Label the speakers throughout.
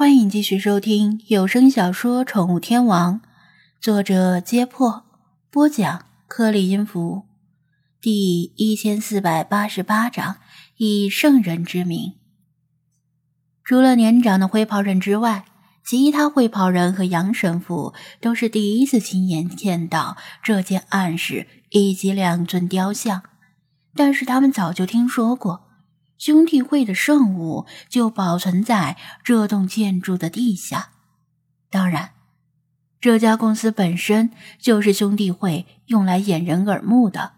Speaker 1: 欢迎继续收听有声小说《宠物天王》，作者：揭破，播讲：颗粒音符，第一千四百八十八章：以圣人之名。除了年长的灰袍人之外，其他灰袍人和杨神父都是第一次亲眼见到这件暗示以及两尊雕像，但是他们早就听说过。兄弟会的圣物就保存在这栋建筑的地下。当然，这家公司本身就是兄弟会用来掩人耳目的。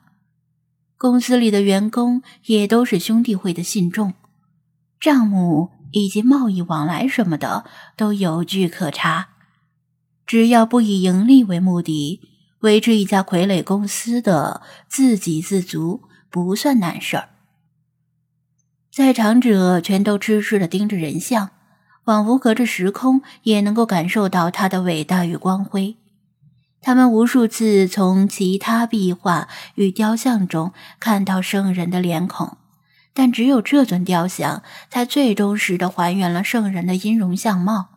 Speaker 1: 公司里的员工也都是兄弟会的信众，账目以及贸易往来什么的都有据可查。只要不以盈利为目的，维持一家傀儡公司的自给自足不算难事儿。在场者全都痴痴地盯着人像，仿佛隔着时空也能够感受到他的伟大与光辉。他们无数次从其他壁画与雕像中看到圣人的脸孔，但只有这尊雕像才最忠实地还原了圣人的音容相貌，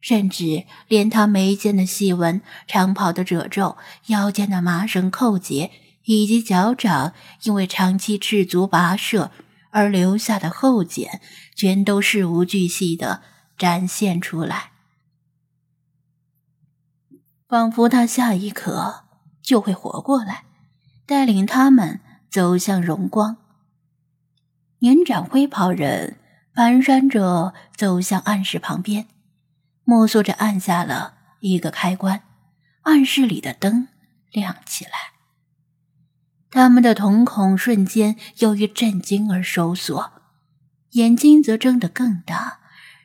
Speaker 1: 甚至连他眉间的细纹、长袍的褶皱、腰间的麻绳扣结，以及脚掌因为长期赤足跋涉。而留下的后茧，全都事无巨细的展现出来，仿佛他下一刻就会活过来，带领他们走向荣光。年长灰袍人蹒跚着走向暗室旁边，摸索着按下了一个开关，暗室里的灯亮起来。他们的瞳孔瞬间由于震惊而收缩，眼睛则睁得更大，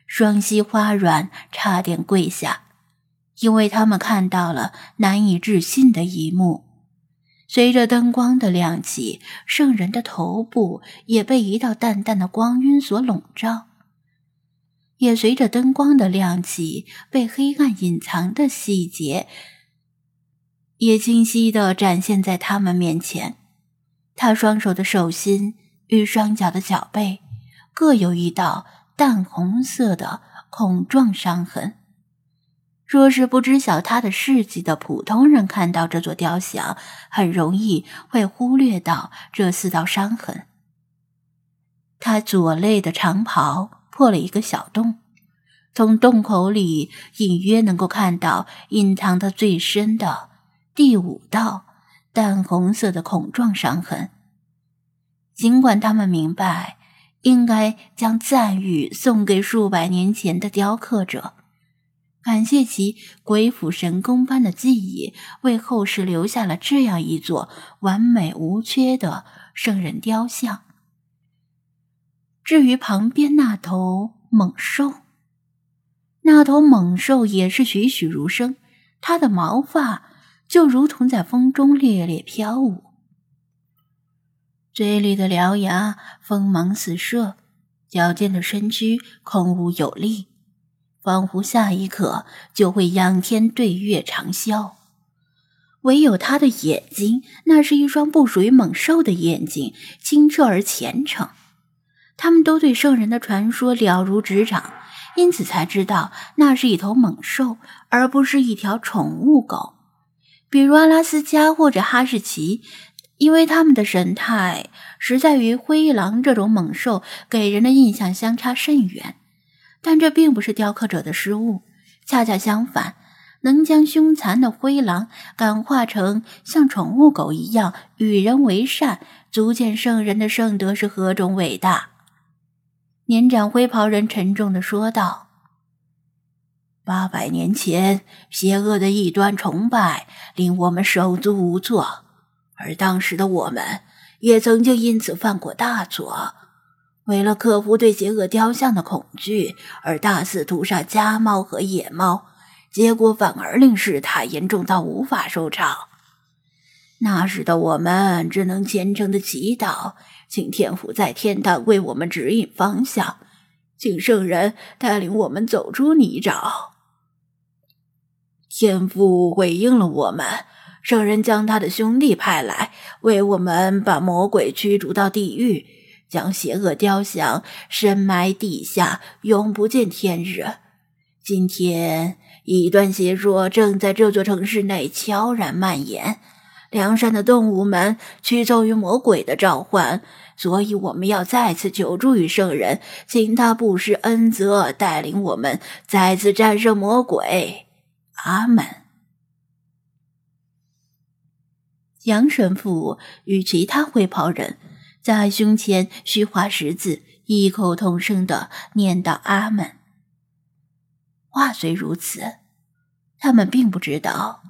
Speaker 1: 双膝发软，差点跪下，因为他们看到了难以置信的一幕。随着灯光的亮起，圣人的头部也被一道淡淡的光晕所笼罩，也随着灯光的亮起，被黑暗隐藏的细节。也清晰地展现在他们面前。他双手的手心与双脚的脚背各有一道淡红色的孔状伤痕。若是不知晓他的事迹的普通人看到这座雕像，很容易会忽略到这四道伤痕。他左肋的长袍破了一个小洞，从洞口里隐约能够看到隐藏的最深的第五道淡红色的孔状伤痕。尽管他们明白应该将赞誉送给数百年前的雕刻者，感谢其鬼斧神工般的技艺，为后世留下了这样一座完美无缺的圣人雕像。至于旁边那头猛兽，那头猛兽也是栩栩如生，它的毛发就如同在风中猎猎飘舞，嘴里的獠牙锋芒四射，矫健的身躯空无有力，仿佛下一刻就会仰天对月长啸。唯有他的眼睛，那是一双不属于猛兽的眼睛，清澈而虔诚。他们都对圣人的传说了如指掌。因此才知道那是一头猛兽，而不是一条宠物狗，比如阿拉斯加或者哈士奇，因为他们的神态实在与灰狼这种猛兽给人的印象相差甚远。但这并不是雕刻者的失误，恰恰相反，能将凶残的灰狼感化成像宠物狗一样与人为善，足见圣人的圣德是何种伟大。年长灰袍人沉重的说道：“八百年前，邪恶的异端崇拜令我们手足无措，而当时的我们也曾经因此犯过大错。为了克服对邪恶雕像的恐惧，而大肆屠杀家猫和野猫，结果反而令事态严重到无法收场。那时的我们只能虔诚的祈祷。”请天父在天堂为我们指引方向，请圣人带领我们走出泥沼。天父回应了我们，圣人将他的兄弟派来，为我们把魔鬼驱逐到地狱，将邪恶雕像深埋地下，永不见天日。今天，一段邪说正在这座城市内悄然蔓延。梁山的动物们屈从于魔鬼的召唤，所以我们要再次求助于圣人，请他不施恩泽，带领我们再次战胜魔鬼。阿门。杨神父与其他灰袍人在胸前虚画十字，异口同声的念道：“阿门。”话虽如此，他们并不知道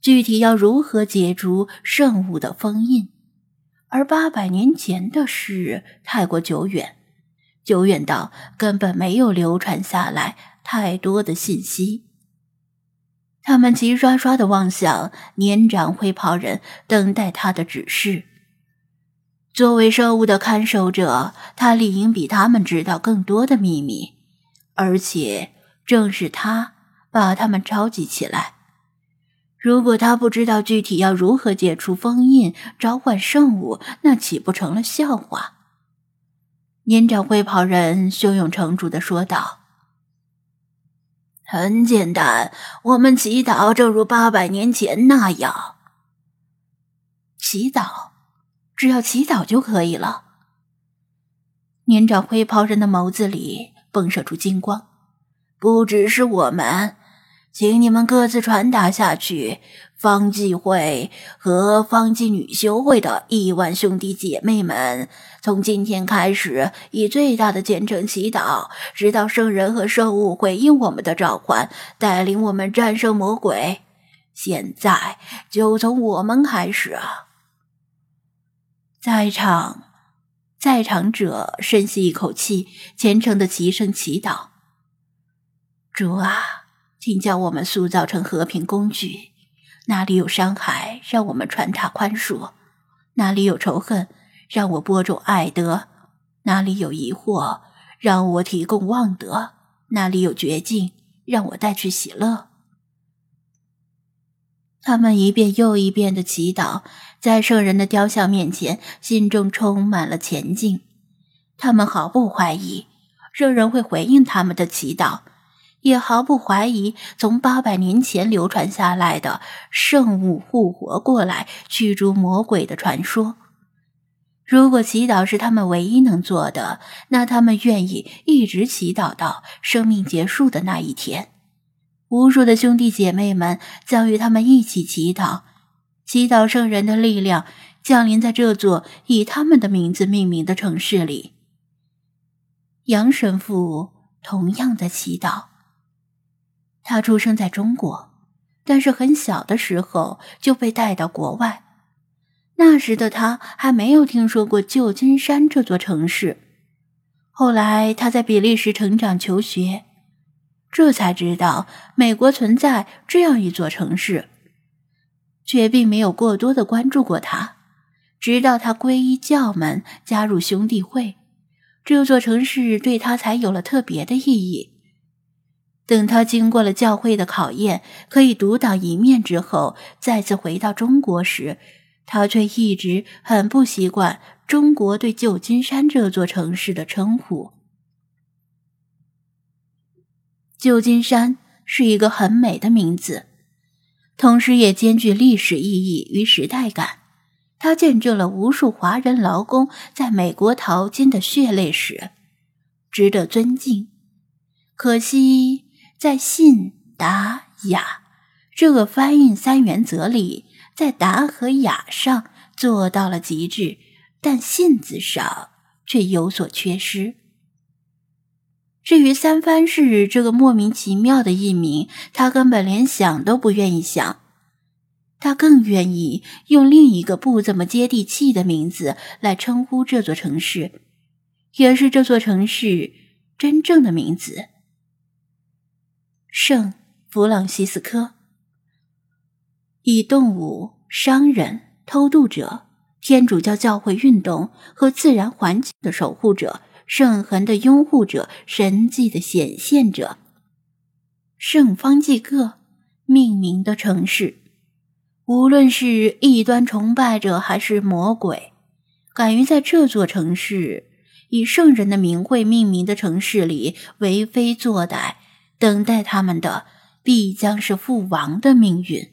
Speaker 1: 具体要如何解除圣物的封印，而八百年前的事太过久远，久远到根本没有流传下来太多的信息。他们齐刷刷的望向年长灰袍人，等待他的指示。作为圣物的看守者，他理应比他们知道更多的秘密，而且。正是他把他们召集起来。如果他不知道具体要如何解除封印、召唤圣物，那岂不成了笑话？年长灰袍人胸有成竹的说道：“很简单，我们祈祷，正如八百年前那样。祈祷，只要祈祷就可以了。”年长灰袍人的眸子里迸射出金光。不只是我们，请你们各自传达下去。方济会和方济女修会的亿万兄弟姐妹们，从今天开始，以最大的虔诚祈祷，直到圣人和圣物回应我们的召唤，带领我们战胜魔鬼。现在就从我们开始啊！在场，在场者深吸一口气，虔诚的齐声祈祷。主啊，请将我们塑造成和平工具。哪里有伤害，让我们传达宽恕；哪里有仇恨，让我播种爱德；哪里有疑惑，让我提供望德；哪里有绝境，让我带去喜乐。他们一遍又一遍的祈祷，在圣人的雕像面前，心中充满了前进。他们毫不怀疑，圣人会回应他们的祈祷。也毫不怀疑，从八百年前流传下来的圣物复活过来，驱逐魔鬼的传说。如果祈祷是他们唯一能做的，那他们愿意一直祈祷到生命结束的那一天。无数的兄弟姐妹们将与他们一起祈祷，祈祷圣人的力量降临在这座以他们的名字命名的城市里。杨神父同样在祈祷。他出生在中国，但是很小的时候就被带到国外。那时的他还没有听说过旧金山这座城市。后来他在比利时成长求学，这才知道美国存在这样一座城市，却并没有过多的关注过它。直到他皈依教门，加入兄弟会，这座城市对他才有了特别的意义。等他经过了教会的考验，可以独当一面之后，再次回到中国时，他却一直很不习惯中国对旧金山这座城市的称呼。旧金山是一个很美的名字，同时也兼具历史意义与时代感。它见证了无数华人劳工在美国淘金的血泪史，值得尊敬。可惜。在信达雅这个翻译三原则里，在达和雅上做到了极致，但信字上却有所缺失。至于三藩市这个莫名其妙的译名，他根本连想都不愿意想，他更愿意用另一个不怎么接地气的名字来称呼这座城市，也是这座城市真正的名字。圣弗朗西斯科，以动物、商人、偷渡者、天主教教会运动和自然环境的守护者、圣痕的拥护者、神迹的显现者，圣方济各命名的城市，无论是异端崇拜者还是魔鬼，敢于在这座城市以圣人的名讳命名的城市里为非作歹。等待他们的必将是父王的命运。